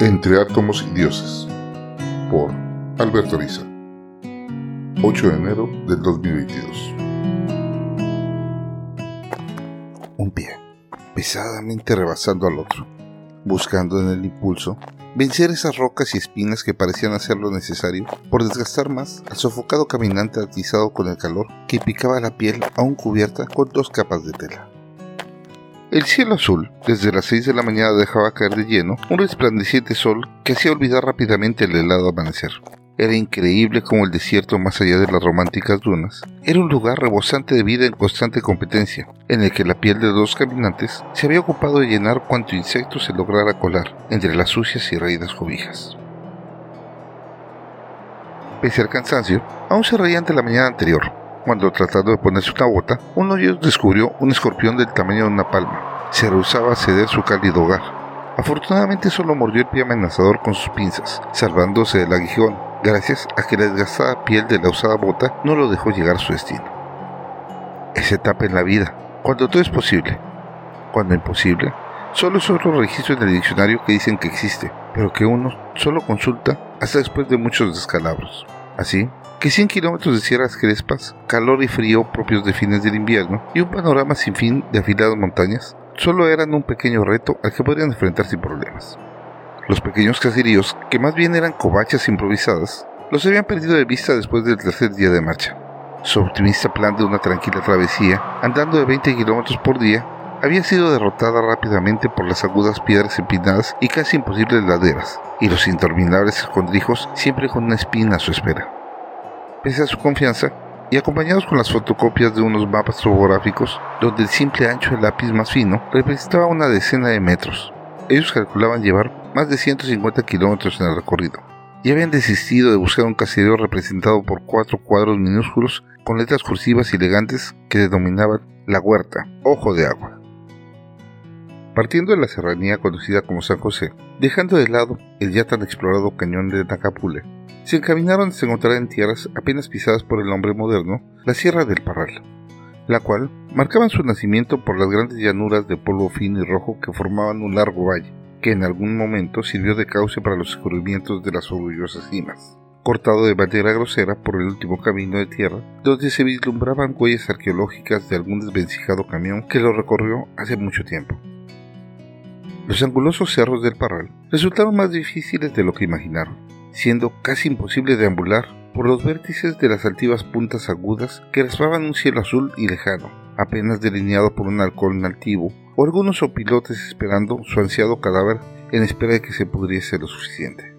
Entre átomos y dioses por Alberto Ariza 8 de enero del 2022 Un pie, pesadamente rebasando al otro, buscando en el impulso vencer esas rocas y espinas que parecían hacer lo necesario por desgastar más al sofocado caminante atizado con el calor que picaba la piel aún cubierta con dos capas de tela. El cielo azul, desde las 6 de la mañana, dejaba caer de lleno un resplandeciente sol que hacía olvidar rápidamente el helado amanecer. Era increíble como el desierto más allá de las románticas dunas era un lugar rebosante de vida en constante competencia, en el que la piel de dos caminantes se había ocupado de llenar cuanto insecto se lograra colar entre las sucias y raídas cobijas. Pese al cansancio, aún se reía ante la mañana anterior, cuando tratando de ponerse una bota, uno de ellos descubrió un escorpión del tamaño de una palma. Se rehusaba a ceder su cálido hogar. Afortunadamente solo mordió el pie amenazador con sus pinzas, salvándose del aguijón, gracias a que la desgastada piel de la usada bota no lo dejó llegar a su destino. Esa etapa en la vida, cuando todo es posible. Cuando imposible, solo es otro registro en el diccionario que dicen que existe, pero que uno solo consulta hasta después de muchos descalabros. Así, que 100 kilómetros de sierras crespas, calor y frío propios de fines del invierno y un panorama sin fin de afiladas montañas solo eran un pequeño reto al que podrían enfrentar sin problemas. Los pequeños caseríos, que más bien eran covachas improvisadas, los habían perdido de vista después del tercer día de marcha. Su optimista plan de una tranquila travesía, andando de 20 kilómetros por día, había sido derrotada rápidamente por las agudas piedras empinadas y casi imposibles laderas, y los interminables escondrijos siempre con una espina a su espera pese a su confianza, y acompañados con las fotocopias de unos mapas topográficos donde el simple ancho del lápiz más fino representaba una decena de metros. Ellos calculaban llevar más de 150 kilómetros en el recorrido y habían desistido de buscar un caserío representado por cuatro cuadros minúsculos con letras cursivas y elegantes que denominaban la huerta, ojo de agua. Partiendo de la serranía conocida como San José, dejando de lado el ya tan explorado cañón de Nacapule, se encaminaron a encontrar en tierras apenas pisadas por el hombre moderno la Sierra del Parral, la cual marcaban su nacimiento por las grandes llanuras de polvo fino y rojo que formaban un largo valle, que en algún momento sirvió de cauce para los escurrimientos de las orgullosas cimas, cortado de madera grosera por el último camino de tierra, donde se vislumbraban huellas arqueológicas de algún desvencijado camión que lo recorrió hace mucho tiempo. Los angulosos cerros del Parral resultaron más difíciles de lo que imaginaron siendo casi imposible deambular por los vértices de las altivas puntas agudas que raspaban un cielo azul y lejano, apenas delineado por un halcón altivo o algunos opilotes esperando su ansiado cadáver en espera de que se pudriese lo suficiente.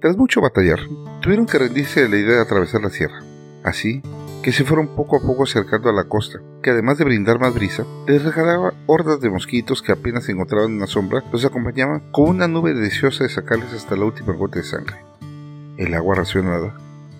Tras mucho batallar, tuvieron que rendirse a la idea de atravesar la sierra. Así que se fueron poco a poco acercando a la costa, que además de brindar más brisa, les regalaba hordas de mosquitos que apenas se encontraban en la sombra, los acompañaban con una nube deseosa de sacarles hasta la última gota de sangre. El agua racionada,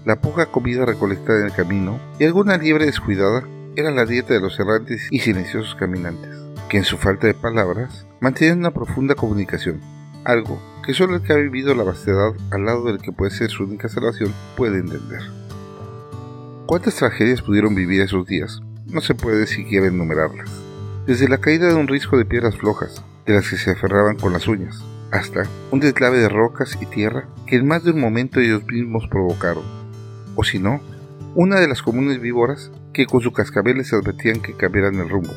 la poca comida recolectada en el camino y alguna liebre descuidada era la dieta de los errantes y silenciosos caminantes, que en su falta de palabras mantenían una profunda comunicación, algo que solo el que ha vivido la vastedad al lado del que puede ser su única salvación puede entender. ¿Cuántas tragedias pudieron vivir esos días? No se puede siquiera enumerarlas. Desde la caída de un risco de piedras flojas, de las que se aferraban con las uñas, hasta un deslave de rocas y tierra que en más de un momento ellos mismos provocaron. O si no, una de las comunes víboras que con su cascabel les advertían que cambiaran el rumbo.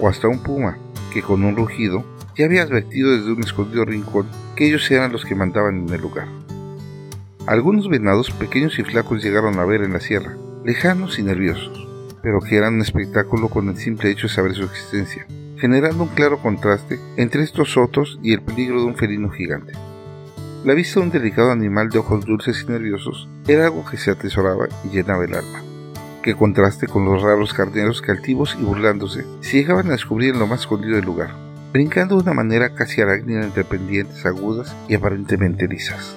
O hasta un puma que con un rugido ya había advertido desde un escondido rincón que ellos eran los que mandaban en el lugar. Algunos venados pequeños y flacos llegaron a ver en la sierra, lejanos y nerviosos, pero que eran un espectáculo con el simple hecho de saber su existencia, generando un claro contraste entre estos sotos y el peligro de un felino gigante. La vista de un delicado animal de ojos dulces y nerviosos era algo que se atesoraba y llenaba el alma. Que contraste con los raros carneros que altivos y burlándose se llegaban a descubrir en lo más escondido del lugar, brincando de una manera casi arácnida entre pendientes agudas y aparentemente lisas.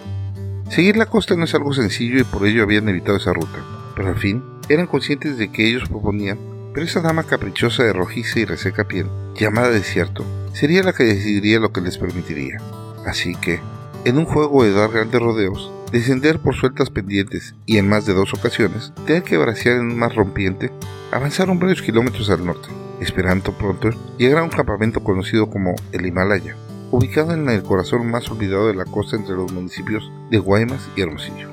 Seguir la costa no es algo sencillo y por ello habían evitado esa ruta, pero al fin eran conscientes de que ellos proponían, pero esa dama caprichosa de rojiza y reseca piel, llamada desierto, sería la que decidiría lo que les permitiría. Así que, en un juego de dar grandes rodeos, descender por sueltas pendientes y en más de dos ocasiones, tener que bracear en un mar rompiente, avanzaron varios kilómetros al norte, esperando pronto llegar a un campamento conocido como el Himalaya, ubicado en el corazón más olvidado de la costa entre los municipios de Guaymas y Hermosillo.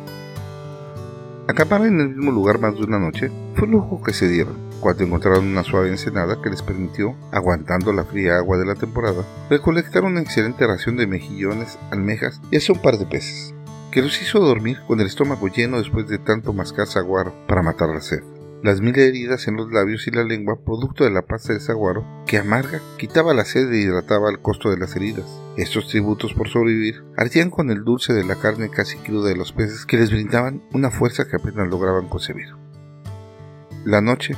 Acampar en el mismo lugar más de una noche. Fue un lujo que se dieron cuando encontraron una suave ensenada que les permitió, aguantando la fría agua de la temporada, recolectar una excelente ración de mejillones, almejas y hasta un par de peces, que los hizo dormir con el estómago lleno después de tanto mascar saguaro para matar la sed las mil heridas en los labios y la lengua producto de la pasta de saguaro, que amarga, quitaba la sed e hidrataba el costo de las heridas. Estos tributos por sobrevivir ardían con el dulce de la carne casi cruda de los peces que les brindaban una fuerza que apenas lograban concebir. La noche,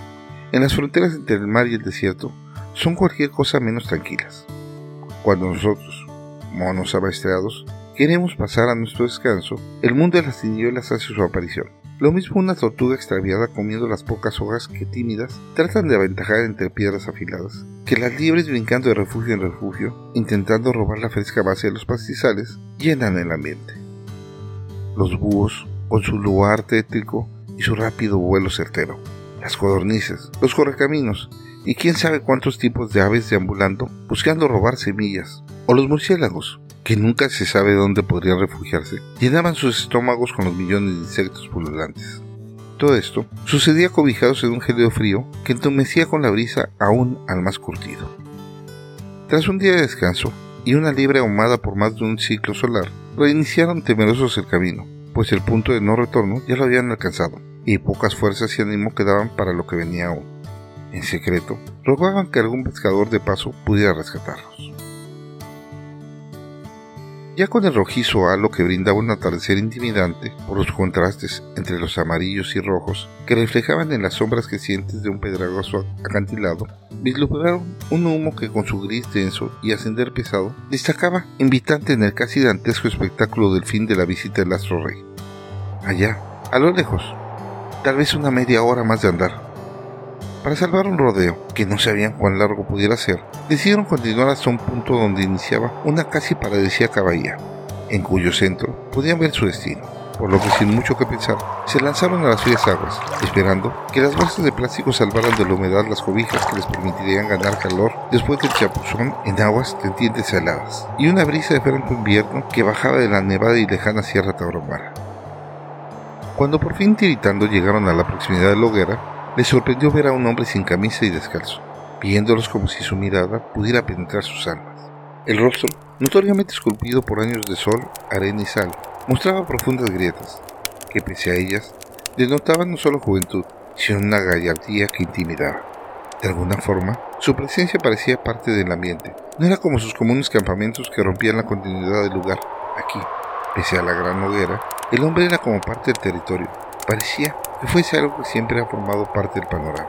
en las fronteras entre el mar y el desierto, son cualquier cosa menos tranquilas. Cuando nosotros, monos amaestrados, queremos pasar a nuestro descanso, el mundo de las tinieblas hace su aparición lo mismo una tortuga extraviada comiendo las pocas hojas que tímidas tratan de aventajar entre piedras afiladas, que las liebres brincando de refugio en refugio, intentando robar la fresca base de los pastizales, llenan el ambiente. Los búhos, con su lugar tétrico y su rápido vuelo certero, las codornices, los correcaminos, y quién sabe cuántos tipos de aves deambulando buscando robar semillas, o los murciélagos, que nunca se sabe dónde podrían refugiarse, llenaban sus estómagos con los millones de insectos pululantes. Todo esto sucedía cobijados en un gélido frío que entumecía con la brisa aún al más curtido. Tras un día de descanso y una liebre ahumada por más de un ciclo solar, reiniciaron temerosos el camino, pues el punto de no retorno ya lo habían alcanzado, y pocas fuerzas y ánimo quedaban para lo que venía aún. En secreto, rogaban que algún pescador de paso pudiera rescatarlos. Ya con el rojizo halo que brindaba un atardecer intimidante por los contrastes entre los amarillos y rojos que reflejaban en las sombras crecientes de un pedregoso acantilado, vislumbraron un humo que con su gris denso y ascender pesado destacaba invitante en el casi dantesco espectáculo del fin de la visita del astro rey. Allá, a lo lejos, tal vez una media hora más de andar, para salvar un rodeo, que no sabían cuán largo pudiera ser, decidieron continuar hasta un punto donde iniciaba una casi paradisíaca bahía, en cuyo centro podían ver su destino. Por lo que sin mucho que pensar, se lanzaron a las frías aguas, esperando que las bolsas de plástico salvaran de la humedad las cobijas que les permitirían ganar calor después del chapuzón en aguas tendientes heladas, y una brisa de franco invierno que bajaba de la nevada y lejana Sierra Tauromara. Cuando por fin tiritando llegaron a la proximidad de la hoguera, le sorprendió ver a un hombre sin camisa y descalzo, viéndolos como si su mirada pudiera penetrar sus almas. El rostro, notoriamente esculpido por años de sol, arena y sal, mostraba profundas grietas, que pese a ellas, denotaban no solo juventud, sino una gallardía que intimidaba. De alguna forma, su presencia parecía parte del ambiente. No era como sus comunes campamentos que rompían la continuidad del lugar. Aquí, pese a la gran hoguera, el hombre era como parte del territorio. Parecía que fuese algo que siempre ha formado parte del panorama.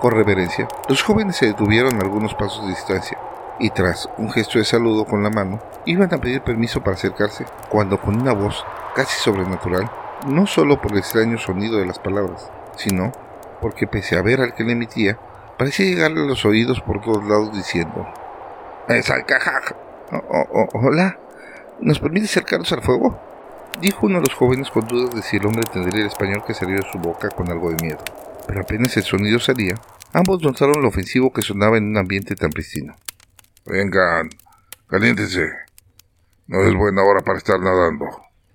Con reverencia, los jóvenes se detuvieron a algunos pasos de distancia y tras un gesto de saludo con la mano, iban a pedir permiso para acercarse cuando con una voz casi sobrenatural, no solo por el extraño sonido de las palabras, sino porque pese a ver al que le emitía, parecía llegarle a los oídos por todos lados diciendo Hola, ¿nos permite acercarnos al fuego? Dijo uno de los jóvenes con dudas de si el hombre entendería el español que salió de su boca con algo de miedo. Pero apenas el sonido salía, ambos notaron lo ofensivo que sonaba en un ambiente tan pristino. Vengan, caliéntense. No es buena hora para estar nadando.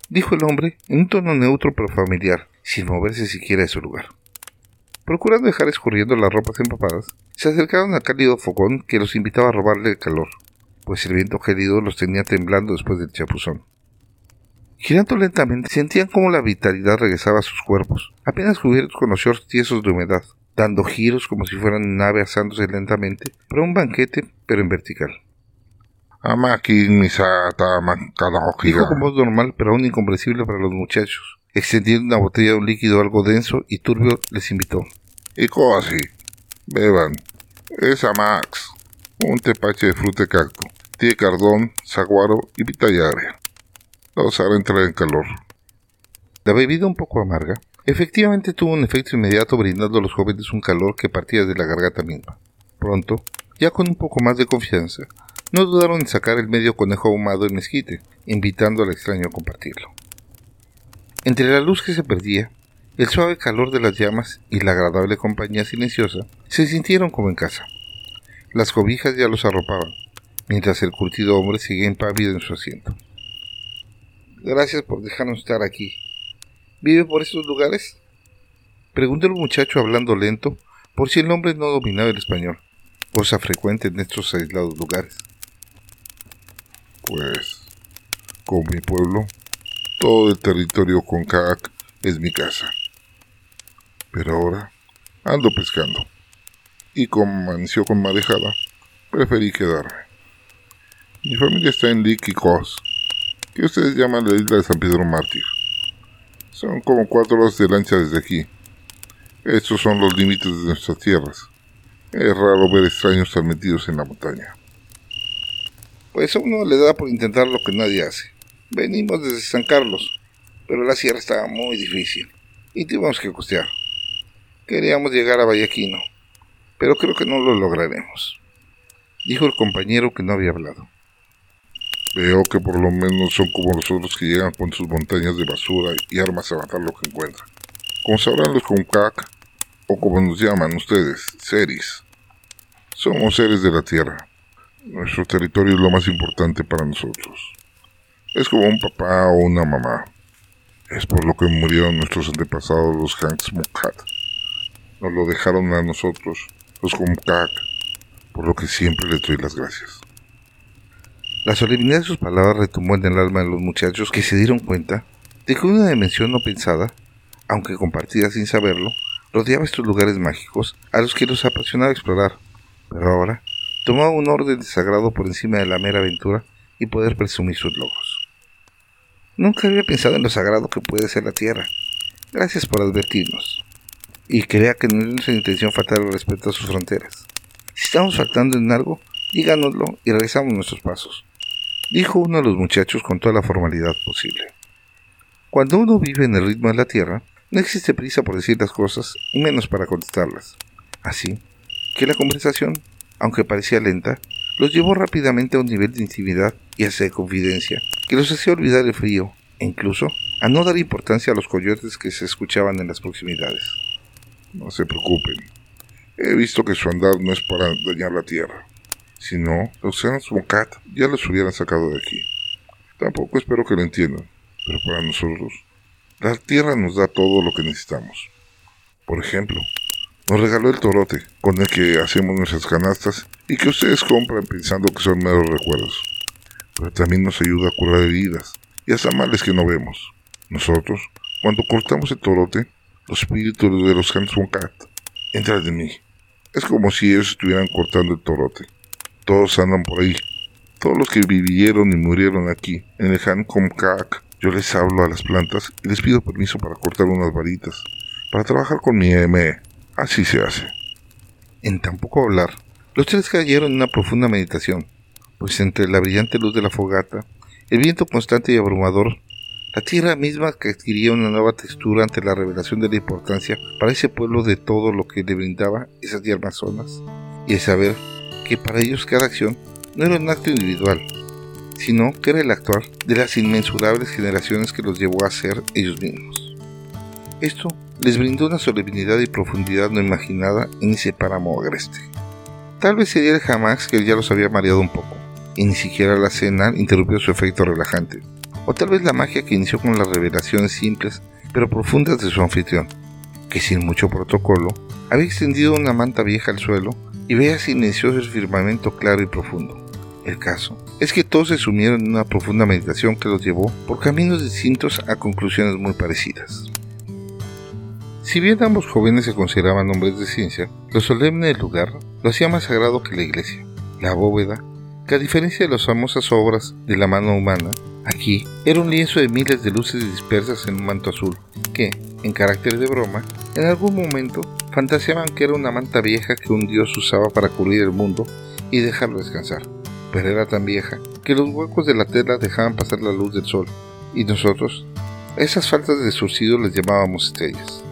Dijo el hombre en un tono neutro pero familiar, sin moverse siquiera de su lugar. Procurando dejar escurriendo las ropas empapadas, se acercaron al cálido fogón que los invitaba a robarle el calor, pues el viento gélido los tenía temblando después del chapuzón. Girando lentamente, sentían como la vitalidad regresaba a sus cuerpos, apenas cubiertos con los shorts tiesos de humedad, dando giros como si fueran nave asándose lentamente para un banquete, pero en vertical. Dijo con voz normal, pero aún incomprensible para los muchachos. Extendiendo una botella de un líquido algo denso y turbio, les invitó. Y así, beban. Es Max, un tepache de fruta de cacto, tiene cardón, saguaro y pitayare los hará entrar en calor. La bebida un poco amarga efectivamente tuvo un efecto inmediato brindando a los jóvenes un calor que partía de la garganta misma. Pronto, ya con un poco más de confianza, no dudaron en sacar el medio conejo ahumado en mezquite, invitando al extraño a compartirlo. Entre la luz que se perdía, el suave calor de las llamas y la agradable compañía silenciosa se sintieron como en casa. Las cobijas ya los arropaban, mientras el curtido hombre seguía impávido en su asiento. Gracias por dejarnos estar aquí. ¿Vive por estos lugares? Preguntó el muchacho hablando lento, por si el hombre no dominaba el español, cosa frecuente en estos aislados lugares. Pues, con mi pueblo, todo el territorio con CAC es mi casa. Pero ahora ando pescando. Y como amaneció con marejada, preferí quedarme. Mi familia está en Liquicos, que ustedes llaman la isla de San Pedro Mártir. Son como cuatro horas de lancha desde aquí. Estos son los límites de nuestras tierras. Es raro ver extraños tan metidos en la montaña. Pues a uno le da por intentar lo que nadie hace. Venimos desde San Carlos, pero la sierra estaba muy difícil y tuvimos que costear. Queríamos llegar a Vallaquino, pero creo que no lo lograremos, dijo el compañero que no había hablado. Veo que por lo menos son como los otros que llegan con sus montañas de basura y armas a matar lo que encuentran. Como sabrán los Concac, o como nos llaman ustedes, Seris, somos seres de la tierra nuestro territorio es lo más importante para nosotros. Es como un papá o una mamá. Es por lo que murieron nuestros antepasados los Hanks Mokat. Nos lo dejaron a nosotros, los Kumkak, por lo que siempre les doy las gracias. La solemnidad de sus palabras retumbó en el alma de los muchachos que se dieron cuenta de que una dimensión no pensada, aunque compartida sin saberlo, rodeaba estos lugares mágicos a los que los apasionaba explorar. Pero ahora tomaba un orden de sagrado por encima de la mera aventura y poder presumir sus logros. Nunca había pensado en lo sagrado que puede ser la tierra. Gracias por advertirnos. Y crea que no es nuestra intención faltar el respeto a sus fronteras. Si estamos faltando en algo, díganoslo y regresamos nuestros pasos, dijo uno de los muchachos con toda la formalidad posible. Cuando uno vive en el ritmo de la tierra, no existe prisa por decir las cosas y menos para contestarlas. Así que la conversación aunque parecía lenta, los llevó rápidamente a un nivel de intimidad y hasta de confidencia que los hacía olvidar el frío e incluso a no dar importancia a los coyotes que se escuchaban en las proximidades. No se preocupen. He visto que su andar no es para dañar la tierra. Si no, los Sans Cat ya los hubieran sacado de aquí. Tampoco espero que lo entiendan, pero para nosotros, la tierra nos da todo lo que necesitamos. Por ejemplo, nos regaló el torote, con el que hacemos nuestras canastas y que ustedes compran pensando que son meros recuerdos. Pero también nos ayuda a curar heridas y hasta males que no vemos. Nosotros, cuando cortamos el torote, los espíritus de los Hanson Cat entran de mí. Es como si ellos estuvieran cortando el torote. Todos andan por ahí. Todos los que vivieron y murieron aquí, en el Hancom Cat, yo les hablo a las plantas y les pido permiso para cortar unas varitas, para trabajar con mi ME. Así se hace. En tan poco hablar, los tres cayeron en una profunda meditación, pues entre la brillante luz de la fogata, el viento constante y abrumador, la tierra misma que adquiría una nueva textura ante la revelación de la importancia para ese pueblo de todo lo que le brindaba esas tierras zonas, y el saber que para ellos cada acción no era un acto individual, sino que era el actuar de las inmensurables generaciones que los llevó a ser ellos mismos. Esto les brindó una solemnidad y profundidad no imaginada en ese páramo agreste. Tal vez sería el jamás que ya los había mareado un poco, y ni siquiera la cena interrumpió su efecto relajante. O tal vez la magia que inició con las revelaciones simples pero profundas de su anfitrión, que sin mucho protocolo había extendido una manta vieja al suelo y veía silencioso el firmamento claro y profundo. El caso es que todos se sumieron en una profunda meditación que los llevó por caminos distintos a conclusiones muy parecidas. Si bien ambos jóvenes se consideraban hombres de ciencia, lo solemne del lugar lo hacía más sagrado que la iglesia. La bóveda, que a diferencia de las famosas obras de la mano humana, aquí era un lienzo de miles de luces dispersas en un manto azul, que, en carácter de broma, en algún momento fantaseaban que era una manta vieja que un dios usaba para cubrir el mundo y dejarlo descansar. Pero era tan vieja que los huecos de la tela dejaban pasar la luz del sol, y nosotros, esas faltas de surcido les llamábamos estrellas.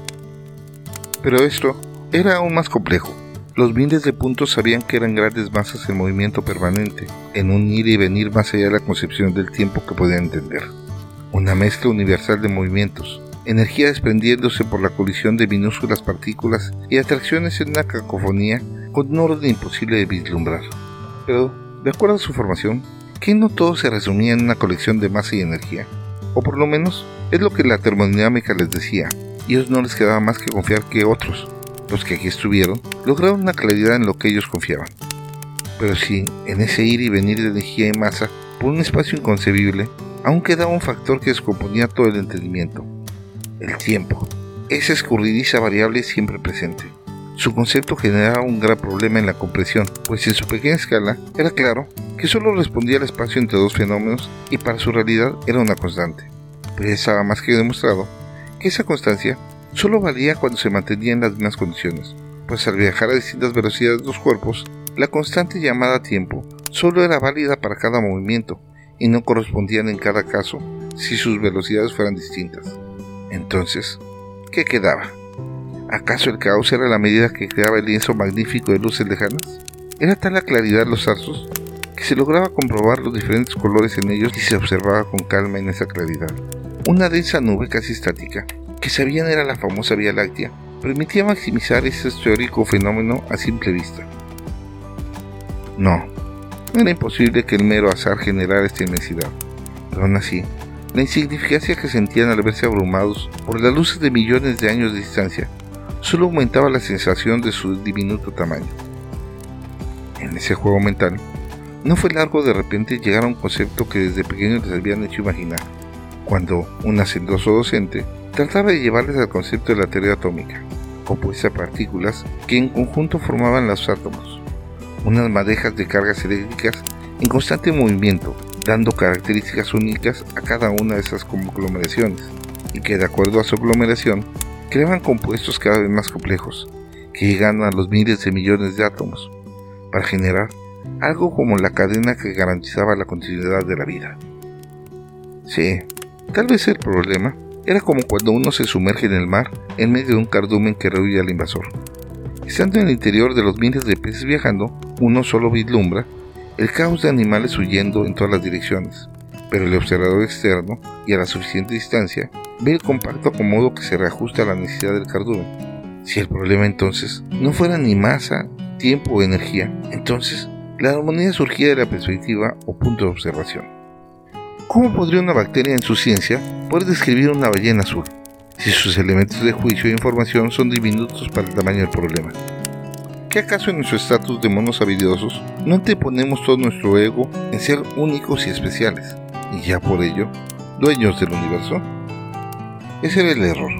Pero esto era aún más complejo. Los miles de puntos sabían que eran grandes masas en movimiento permanente, en un ir y venir más allá de la concepción del tiempo que podían entender. Una mezcla universal de movimientos, energía desprendiéndose por la colisión de minúsculas partículas y atracciones en una cacofonía con un orden imposible de vislumbrar. Pero De acuerdo a su formación, que no todo se resumía en una colección de masa y energía, o por lo menos es lo que la termodinámica les decía, y ellos no les quedaba más que confiar que otros, los que aquí estuvieron, lograron una claridad en lo que ellos confiaban. Pero si en ese ir y venir de energía y masa, por un espacio inconcebible, aún quedaba un factor que descomponía todo el entendimiento, el tiempo, esa escurridiza variable siempre presente. Su concepto generaba un gran problema en la comprensión, pues en su pequeña escala era claro que solo respondía al espacio entre dos fenómenos y para su realidad era una constante. Pero ya estaba más que demostrado que esa constancia solo valía cuando se mantenía en las mismas condiciones, pues al viajar a distintas velocidades los cuerpos, la constante llamada tiempo solo era válida para cada movimiento y no correspondían en cada caso si sus velocidades fueran distintas. Entonces, ¿qué quedaba? ¿Acaso el caos era la medida que creaba el lienzo magnífico de luces lejanas? Era tal la claridad los zarzos que se lograba comprobar los diferentes colores en ellos y se observaba con calma en esa claridad. Una densa nube casi estática, que sabían era la famosa Vía Láctea, permitía maximizar ese teórico fenómeno a simple vista. No, no era imposible que el mero azar generara esta inmensidad, pero aún así, la insignificancia que sentían al verse abrumados por las luces de millones de años de distancia solo aumentaba la sensación de su diminuto tamaño. En ese juego mental, no fue largo de repente llegar a un concepto que desde pequeños les habían hecho imaginar, cuando un hacendoso docente trataba de llevarles al concepto de la teoría atómica, compuesta de partículas que en conjunto formaban los átomos, unas madejas de cargas eléctricas en constante movimiento, dando características únicas a cada una de esas conglomeraciones, y que de acuerdo a su aglomeración creaban compuestos cada vez más complejos, que llegan a los miles de millones de átomos, para generar algo como la cadena que garantizaba la continuidad de la vida. Sí, tal vez el problema era como cuando uno se sumerge en el mar en medio de un cardumen que rehuye al invasor. Estando en el interior de los miles de peces viajando, uno solo vislumbra el caos de animales huyendo en todas las direcciones, pero el observador externo y a la suficiente distancia ve el compacto acomodo que se reajusta a la necesidad del cardumen. Si el problema entonces no fuera ni masa, tiempo o energía, entonces la armonía surgía de la perspectiva o punto de observación. ¿Cómo podría una bacteria en su ciencia poder describir una ballena azul si sus elementos de juicio e información son diminutos para el tamaño del problema? ¿Qué acaso en nuestro estatus de monos habilidosos no anteponemos todo nuestro ego en ser únicos y especiales? y ya por ello dueños del universo? Ese era el error.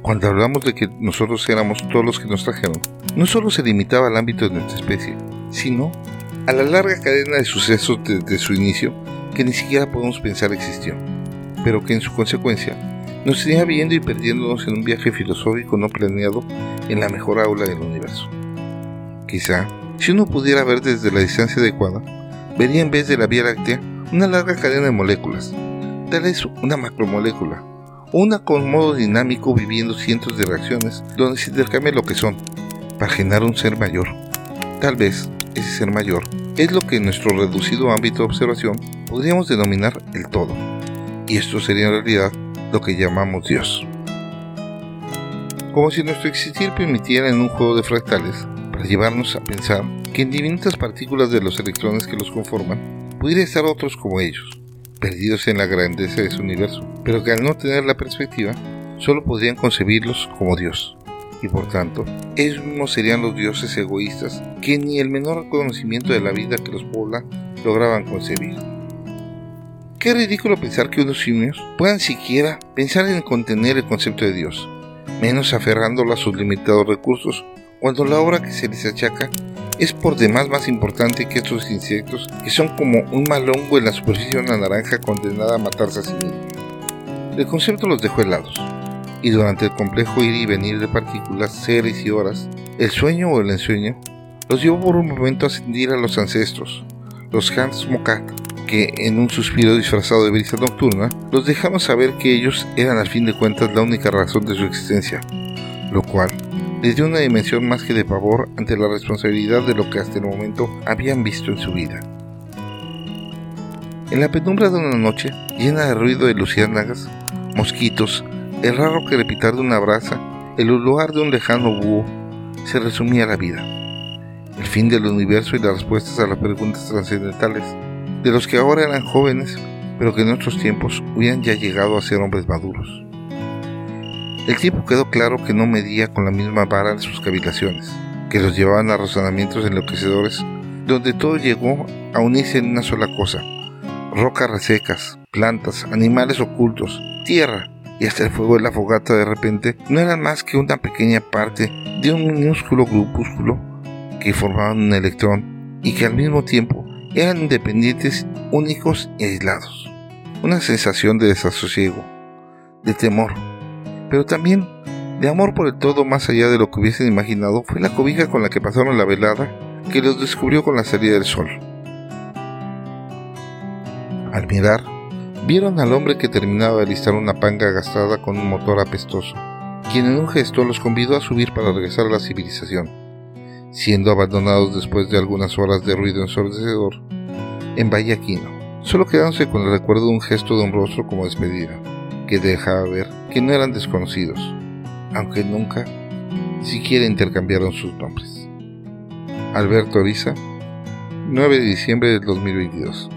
Cuando hablamos de que nosotros éramos todos los que nos trajeron, no solo se limitaba al ámbito de nuestra especie, sino a la larga cadena de sucesos desde su inicio que ni siquiera podemos pensar existió, pero que en su consecuencia nos tenía viendo y perdiéndonos en un viaje filosófico no planeado en la mejor aula del universo. Quizá, si uno pudiera ver desde la distancia adecuada, vería en vez de la Vía Láctea una larga cadena de moléculas, tal vez una macromolécula, una con modo dinámico viviendo cientos de reacciones donde se intercambia lo que son, para generar un ser mayor. Tal vez ese ser mayor es lo que en nuestro reducido ámbito de observación podríamos denominar el todo, y esto sería en realidad lo que llamamos Dios. Como si nuestro existir permitiera en un juego de fractales llevarnos a pensar que en diminutas partículas de los electrones que los conforman pudiera estar otros como ellos, perdidos en la grandeza de su universo, pero que al no tener la perspectiva, solo podrían concebirlos como Dios. Y por tanto, ellos mismos serían los dioses egoístas que ni el menor conocimiento de la vida que los pobla lograban concebir. Qué ridículo pensar que unos simios puedan siquiera pensar en contener el concepto de Dios, menos aferrándolo a sus limitados recursos, cuando la obra que se les achaca es por demás más importante que estos insectos que son como un malongo en la superficie de una naranja condenada a matarse a sí mismo. El concepto los dejó helados, y durante el complejo ir y venir de partículas, seres y horas, el sueño o el ensueño los llevó por un momento a ascendir a los ancestros, los Hans Mokat, que en un suspiro disfrazado de brisa nocturna los dejaron saber que ellos eran al fin de cuentas la única razón de su existencia, lo cual les dio una dimensión más que de pavor ante la responsabilidad de lo que hasta el momento habían visto en su vida. En la penumbra de una noche, llena de ruido de luciérnagas, mosquitos, el raro crepitar de una brasa, el lugar de un lejano búho, se resumía la vida. el fin del universo y las respuestas a las preguntas trascendentales de los que ahora eran jóvenes, pero que en otros tiempos hubieran ya llegado a ser hombres maduros. El tiempo quedó claro que no medía con la misma vara de sus cavilaciones, que los llevaban a razonamientos enloquecedores, donde todo llegó a unirse en una sola cosa, rocas resecas, plantas, animales ocultos, tierra y hasta el fuego de la fogata de repente no eran más que una pequeña parte de un minúsculo grupúsculo que formaban un electrón y que al mismo tiempo eran independientes, únicos y aislados. Una sensación de desasosiego, de temor, pero también de amor por el todo más allá de lo que hubiesen imaginado fue la cobija con la que pasaron la velada que los descubrió con la salida del sol. Al mirar, vieron al hombre que terminaba de alistar una panga gastada con un motor apestoso, quien en un gesto los convidó a subir para regresar a la civilización, siendo abandonados después de algunas horas de ruido ensordecedor en Vallaquino, solo quedándose con el recuerdo de un gesto de un rostro como despedida, que dejaba ver que no eran desconocidos, aunque nunca siquiera intercambiaron sus nombres. Alberto Oriza, 9 de diciembre del 2022